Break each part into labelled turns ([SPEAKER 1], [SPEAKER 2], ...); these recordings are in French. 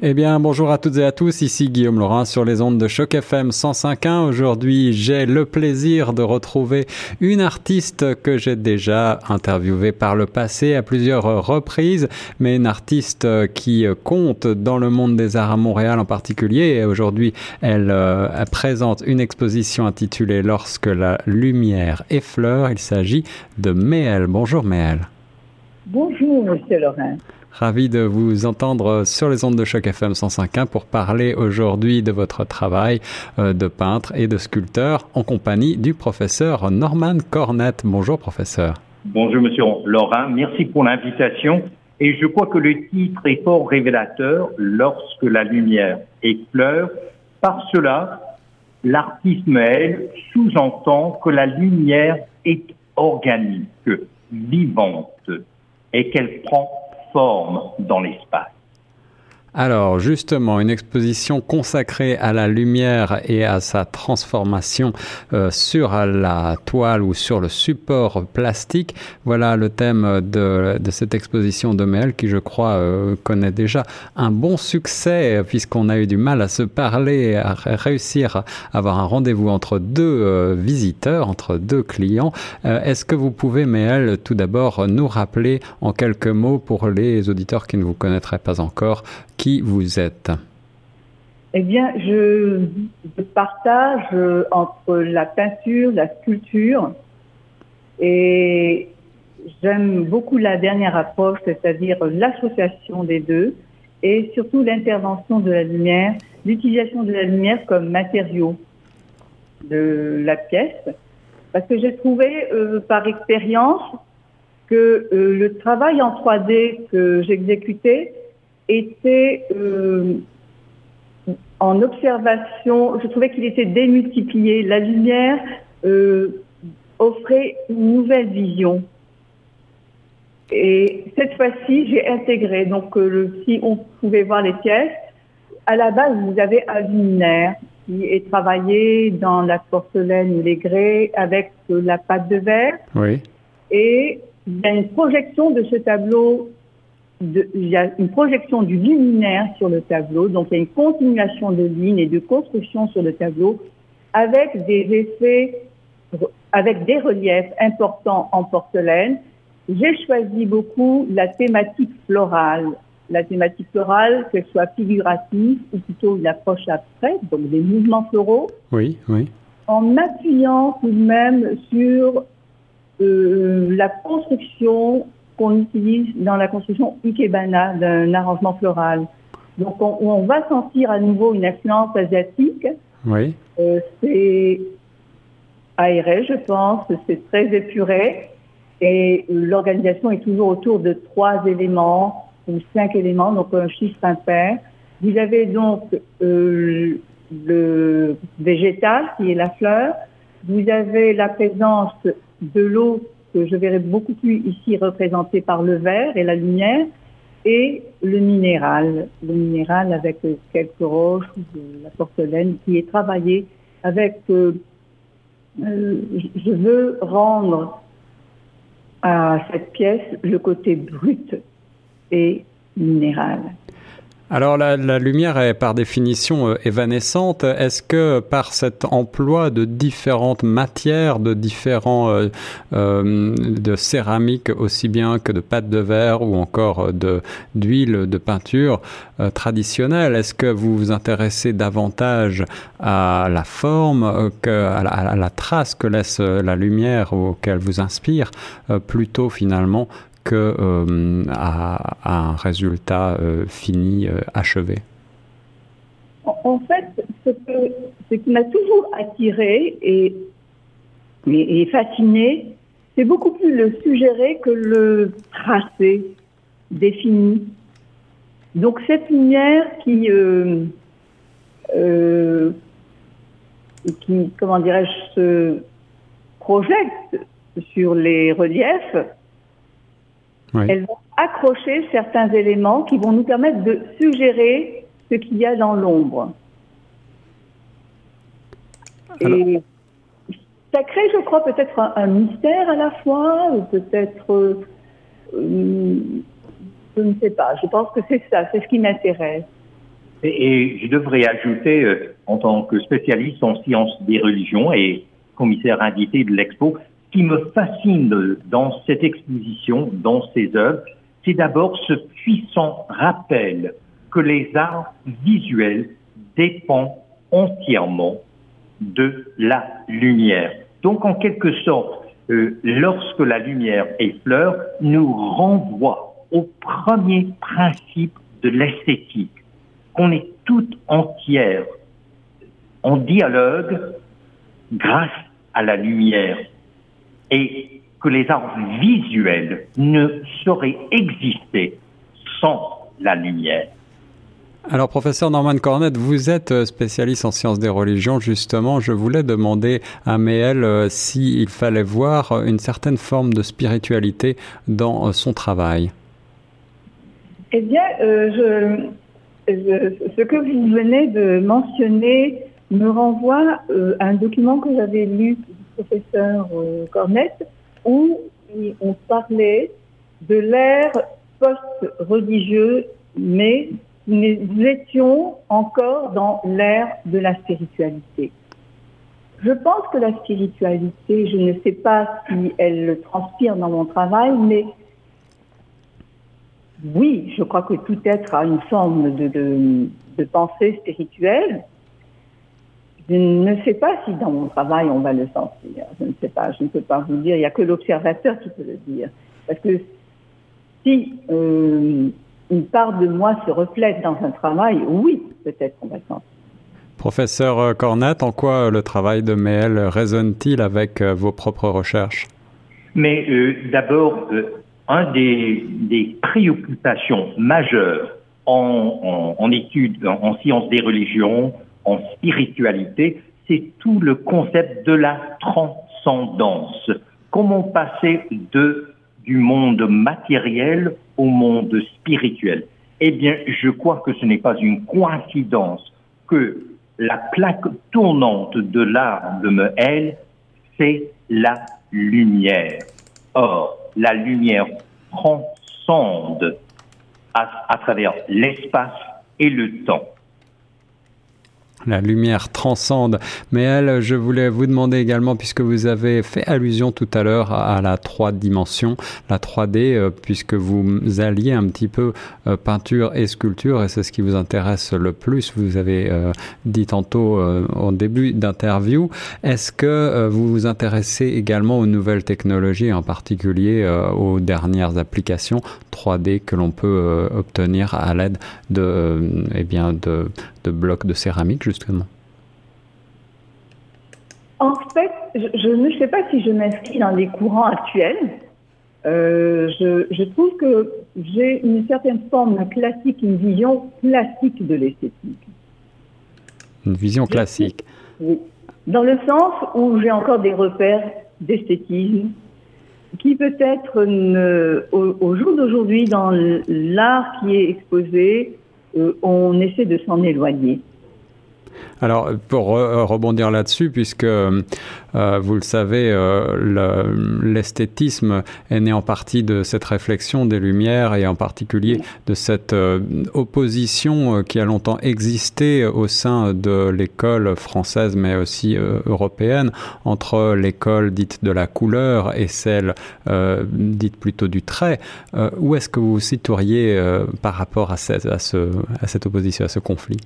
[SPEAKER 1] Eh bien, bonjour à toutes et à tous, ici Guillaume Laurin sur les ondes de Choc FM 105.1. Aujourd'hui, j'ai le plaisir de retrouver une artiste que j'ai déjà interviewée par le passé à plusieurs reprises, mais une artiste qui compte dans le monde des arts à Montréal en particulier. Et aujourd'hui, elle, euh, présente une exposition intitulée Lorsque la lumière effleure. Il s'agit de Méel. Bonjour Méel.
[SPEAKER 2] Bonjour, monsieur Laurin.
[SPEAKER 1] Ravi de vous entendre sur les ondes de choc FM 105.1 pour parler aujourd'hui de votre travail euh, de peintre et de sculpteur en compagnie du professeur Norman Cornette. Bonjour professeur.
[SPEAKER 3] Bonjour monsieur Laurent, merci pour l'invitation. Et je crois que le titre est fort révélateur lorsque la lumière effleure. Par cela, l'artiste elle sous-entend que la lumière est organique, vivante et qu'elle prend forme dans l'espace.
[SPEAKER 1] Alors justement, une exposition consacrée à la lumière et à sa transformation euh, sur la toile ou sur le support plastique. Voilà le thème de, cette exposition de Mel qui, je crois, euh, connaît déjà un bon succès puisqu'on a eu du mal à se parler, à réussir à avoir un rendez-vous entre deux euh, visiteurs, entre deux clients. Est-ce que vous pouvez, Mel, tout d'abord nous rappeler en quelques mots pour les auditeurs qui ne vous connaîtraient pas encore qui vous êtes?
[SPEAKER 2] Eh bien, je, partage euh, entre la peinture, la sculpture, et j'aime beaucoup la dernière approche, c'est-à-dire l'association des deux, et surtout l'intervention de la lumière, l'utilisation de la lumière comme matériau de la pièce, parce que j'ai trouvé euh, par expérience que euh, le travail en 3D que j'exécutais était euh, en observation, je trouvais qu'il était démultiplié. La lumière euh, offrait une nouvelle vision. Et cette fois-ci, j'ai intégré, donc euh, si on pouvait voir les pièces, à la base, vous avez un luminaire qui est travaillé dans la porcelaine ou les grès avec la pâte de verre.
[SPEAKER 1] Oui.
[SPEAKER 2] Et il y a une projection de ce tableau il y a une projection du luminaire sur le tableau, donc il y a une continuation de lignes et de construction sur le tableau avec des effets, avec des reliefs importants en porcelaine. J'ai choisi beaucoup la thématique florale. La thématique florale, qu'elle soit figurative ou plutôt une approche abstraite, donc des mouvements floraux.
[SPEAKER 1] Oui, oui.
[SPEAKER 2] En appuyant tout de même sur euh, la construction qu'on utilise dans la construction ikebana d'un arrangement floral. Donc, on, on, va sentir à nouveau une influence asiatique.
[SPEAKER 1] Oui.
[SPEAKER 2] Euh, c'est aéré, je pense. C'est très épuré. Et l'organisation est toujours autour de trois éléments ou cinq éléments, donc un chiffre impair. Vous avez donc euh, le végétal, qui est la fleur. Vous avez la présence de l'eau que je verrai beaucoup plus ici représenté par le verre et la lumière, et le minéral, le minéral avec quelques roches, de la porcelaine, qui est travaillé avec, euh, euh, je veux rendre à cette pièce le côté brut et minéral.
[SPEAKER 1] Alors la, lumière est par définition euh, évanescente. Est-ce que par cet emploi de différentes matières, de différents euh, euh, de céramique aussi bien que de pâte de verre ou encore de d'huile de peinture traditionnelle, est-ce que vous vous intéressez davantage à la forme, que, à, la, à la trace que laisse la lumière ou qu'elle vous inspire, plutôt finalement euh, à, un résultat euh, fini, euh, achevé
[SPEAKER 2] En fait, ce, qui m'a toujours attiré et, et, fasciné, c'est beaucoup plus le suggérer que le tracé défini. Donc cette lumière qui, qui comment dirais-je, se projette sur les reliefs, elles vont accrocher certains éléments qui vont nous permettre de suggérer ce qu'il y a dans l'ombre. Et ça crée, je crois, peut-être un, mystère à la fois, ou peut-être, euh, je ne sais pas. Je pense que c'est ça, c'est ce qui m'intéresse.
[SPEAKER 3] Et, je devrais ajouter, euh, en tant que spécialiste en sciences des religions et commissaire invité de l'expo, qui me fascine dans cette exposition, dans ces œuvres, c'est d'abord ce puissant rappel que les arts visuels dépendent entièrement de la lumière. Donc, en quelque sorte, euh, lorsque la lumière effleure, nous renvoie au premier principe de l'esthétique, qu'on est toute entière en dialogue grâce à la lumière et que les arts visuels ne sauraient exister sans la lumière.
[SPEAKER 1] Alors, professeur Norman Cornette, vous êtes euh, spécialiste en sciences des religions. Justement, je voulais demander à Méel euh, s'il fallait voir une certaine forme de spiritualité dans euh, son travail.
[SPEAKER 2] Eh bien, je, ce que vous venez de mentionner me renvoie à un document que j'avais lu professeur Cornette où on parlait de l'ère post-religieux, mais nous étions encore dans l'ère de la spiritualité. Je pense que la spiritualité, je ne sais pas si elle transpire dans mon travail, mais oui, je crois que tout être a une forme de, de, pensée spirituelle. Je ne sais pas si dans mon travail on va le sentir. Je ne sais pas, je ne peux pas vous dire. Il n'y a que l'observateur qui peut le dire. Parce que si euh, une part de moi se reflète dans un travail, oui, peut-être qu'on va sentir.
[SPEAKER 1] Professeur Cornette, en quoi le travail de Méel résonne-t-il avec euh, vos propres recherches?
[SPEAKER 3] Mais euh, d'abord, euh, un des, des, préoccupations majeures en, en, en études, en, sciences des religions, en spiritualité, c'est tout le concept de la transcendance. Comment passer de du monde matériel au monde spirituel? Eh bien, je crois que ce n'est pas une coïncidence que la plaque tournante de l'art de c'est la lumière. Or, la lumière transcende à travers l'espace et le temps.
[SPEAKER 1] La lumière transcende. Mais elle, je voulais vous demander également, puisque vous avez fait allusion tout à l'heure à la trois dimensions, la 3D, euh, puisque vous alliez un petit peu euh, peinture et sculpture, et c'est ce qui vous intéresse le plus, vous avez euh, dit tantôt au début d'interview. Est-ce que vous vous intéressez également aux nouvelles technologies, en particulier aux dernières applications 3D que l'on peut obtenir à l'aide de, eh bien, de blocs de céramique, justement
[SPEAKER 2] En fait, je, ne sais pas si je m'inscris dans les courants actuels. Euh, je, trouve que j'ai une certaine forme classique, une vision classique de l'esthétique.
[SPEAKER 1] Une vision classique.
[SPEAKER 2] Oui. Dans le sens où j'ai encore des repères d'esthétisme qui peut-être au, au, jour d'aujourd'hui dans l'art qui est exposé euh, on essaie de s'en éloigner.
[SPEAKER 1] Alors, pour rebondir là-dessus, puisque euh, vous le savez, euh, l'esthétisme est né en partie de cette réflexion des Lumières et en particulier de cette opposition qui a longtemps existé au sein de l'école française, mais aussi européenne, entre l'école dite de la couleur et celle dite plutôt du trait. où est-ce que vous vous situeriez par rapport à cette opposition, à ce conflit?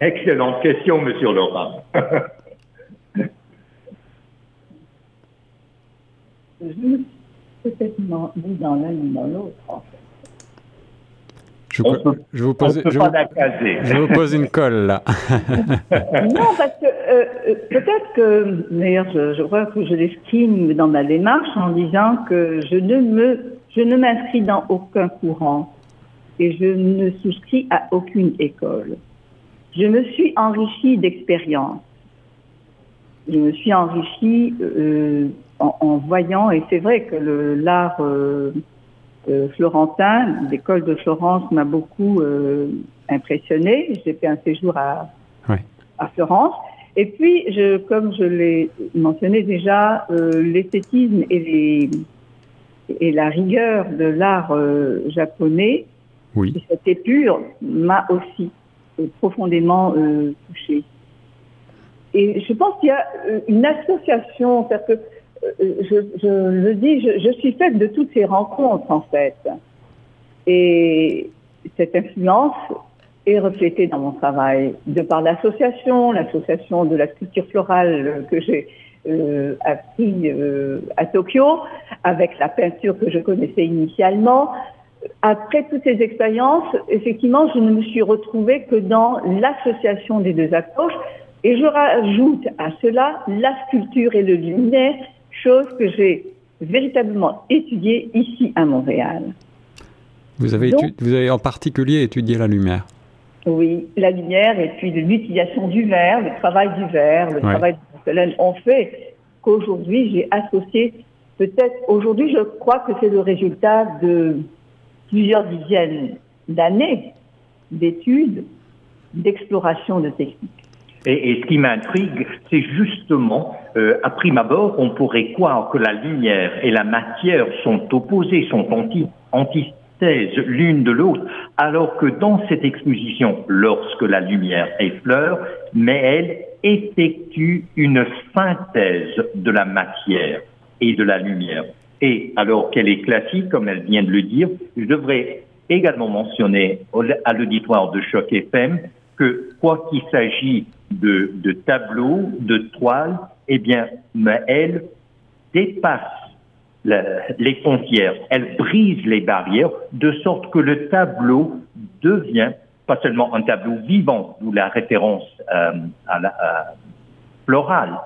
[SPEAKER 3] Excellente question, Monsieur Laurent.
[SPEAKER 2] je peut-être dans l'un ou dans l'autre, en fait.
[SPEAKER 1] Je, vous pose, je, vous, pose une colle là.
[SPEAKER 2] non, parce que euh, euh, peut-être que, d'ailleurs, je, je, crois que je l'estime dans ma démarche en disant que je ne me, je ne m'inscris dans aucun courant et je ne souscris à aucune école. Je me suis enrichie d'expérience. Je me suis enrichie euh, en, voyant, et c'est vrai que l'art euh, euh, florentin, l'école de Florence m'a beaucoup impressionné. J'ai fait un séjour à, à Florence. Et puis, je, comme je l'ai mentionné déjà, l'esthétisme et, et la rigueur de l'art japonais, oui. cette épure m'a aussi profondément touchée. Et je pense qu'il y a une association, parce que je, le dis, je, suis faite de toutes ces rencontres en fait. Et cette influence est reflétée dans mon travail, de par l'association, l'association de la culture florale que j'ai euh, appris euh, à Tokyo, avec la peinture que je connaissais initialement. Après toutes ces expériences, effectivement, je ne me suis retrouvée que dans l'association des deux approches. Et je rajoute à cela la sculpture et le luminaire, chose que j'ai véritablement étudiée ici à Montréal.
[SPEAKER 1] Vous avez, vous avez en particulier étudié la lumière
[SPEAKER 2] Oui, la lumière et puis l'utilisation du verre, le travail du verre, le travail du porcelaine ont fait qu'aujourd'hui j'ai associé, peut-être aujourd'hui je crois que c'est le résultat de plusieurs dizaines d'années d'études, d'exploration de techniques.
[SPEAKER 3] Et, ce qui m'intrigue, c'est justement, euh, à prime abord, on pourrait croire que la lumière et la matière sont opposées, sont anti, anti l'une de l'autre, alors que dans cette exposition, lorsque la lumière effleure, mais elle effectue une synthèse de la matière et de la lumière. Et alors qu'elle est classique, comme elle vient de le dire, je devrais également mentionner à l'auditoire de Choc FM que quoi qu'il s'agisse de, de tableaux, de toiles, eh bien, elle dépasse les frontières, elle brise les barrières de sorte que le tableau devient pas seulement un tableau vivant, d'où la référence euh, à la florale,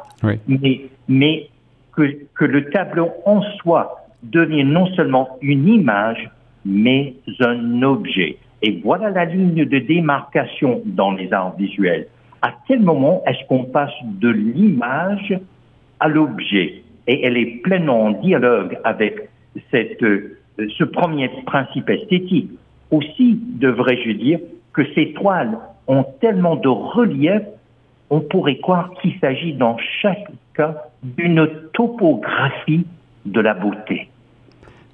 [SPEAKER 3] mais, mais que, le tableau en soi devient non seulement une image, mais un objet. Et voilà la ligne de démarcation dans les arts visuels. À quel moment est-ce qu'on passe de l'image à l'objet? Et elle est pleinement en dialogue avec cette, euh, ce premier principe esthétique. Aussi, devrais-je dire, que ces toiles ont tellement de relief, on pourrait croire qu'il s'agit dans chaque cas d'une topographie de la beauté.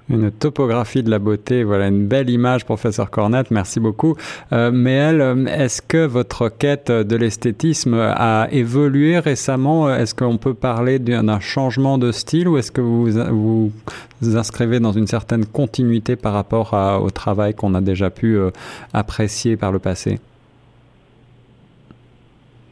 [SPEAKER 1] Une topographie de la beauté, voilà une belle image, professeur Cornette, merci beaucoup. Euh, mais elle, euh, est-ce que votre quête de l'esthétisme a évolué récemment? Est-ce qu'on peut parler d'un changement de style ou est-ce que vous, vous vous inscrivez dans une certaine continuité par rapport au travail qu'on a déjà pu euh, apprécier par le passé?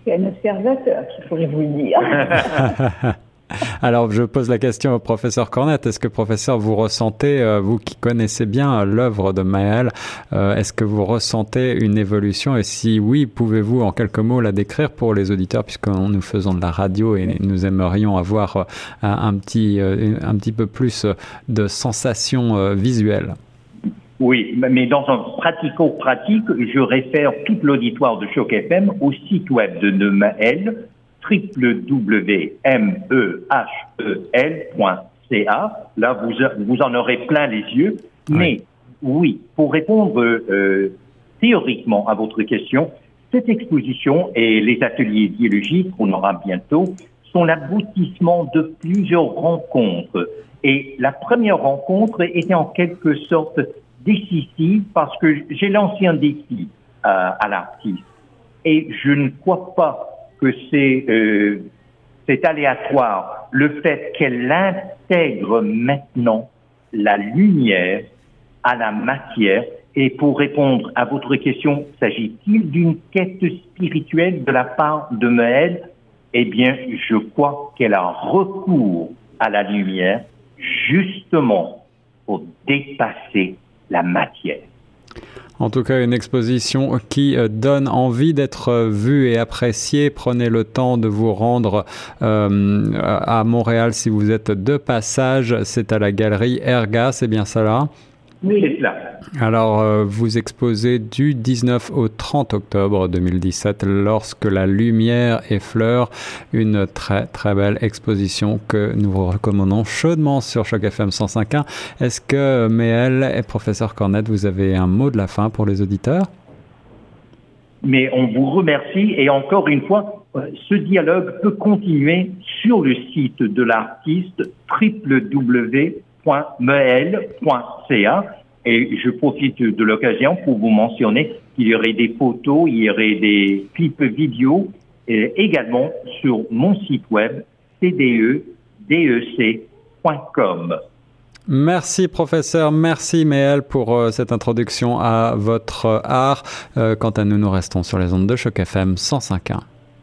[SPEAKER 2] C'est un observateur qui pourrait vous le dire.
[SPEAKER 1] Alors, je pose la question au professeur Cornette. Est-ce que, professeur, vous ressentez, euh, vous qui connaissez bien l'œuvre de Maël, euh, est-ce que vous ressentez une évolution? Et si oui, pouvez-vous en quelques mots la décrire pour les auditeurs, puisque nous faisons de la radio et nous aimerions avoir euh, un, petit, un petit peu plus de sensations visuelles.
[SPEAKER 3] Oui, mais dans un pratico-pratique, je réfère tout l'auditoire de Choc FM au site web de Maël, www.mehel.ca. Là, vous, vous en aurez plein les yeux. Mais oui, pour répondre euh, théoriquement à votre question, cette exposition et les ateliers biologiques qu'on aura bientôt sont l'aboutissement de plusieurs rencontres. Et la première rencontre était en quelque sorte décisive parce que j'ai lancé un défi euh, à l'artiste. Et je ne crois pas que c'est euh, c'est aléatoire. Le fait qu'elle intègre maintenant la lumière à la matière. Et pour répondre à votre question, s'agit-il d'une quête spirituelle de la part de Maëlle? Eh bien, je crois qu'elle a recours à la lumière justement pour dépasser la matière.
[SPEAKER 1] En tout cas, une exposition qui euh, donne envie d'être euh, vue et appréciée. Prenez le temps de vous rendre euh, à Montréal si vous êtes de passage. C'est à la galerie Erga, c'est bien ça là Alors, euh, vous exposez du 19 au 30 octobre 2017, lorsque la lumière effleure, une très très belle exposition que nous vous recommandons chaudement sur Choc FM 105.1. Est-ce que Méel et professeur Cornette, vous avez un mot de la fin pour les auditeurs?
[SPEAKER 3] Mais on vous remercie et encore une fois, euh, ce dialogue peut continuer sur le site de l'artiste www meel.ca et je profite de l'occasion pour vous mentionner il y aurait des photos, il y aurait des clips vidéo, également sur mon site web cdedec.com.
[SPEAKER 1] Merci professeur, merci Méel pour euh, cette introduction à votre art. Euh, quant à nous, nous restons sur les ondes de choc FM 105.1.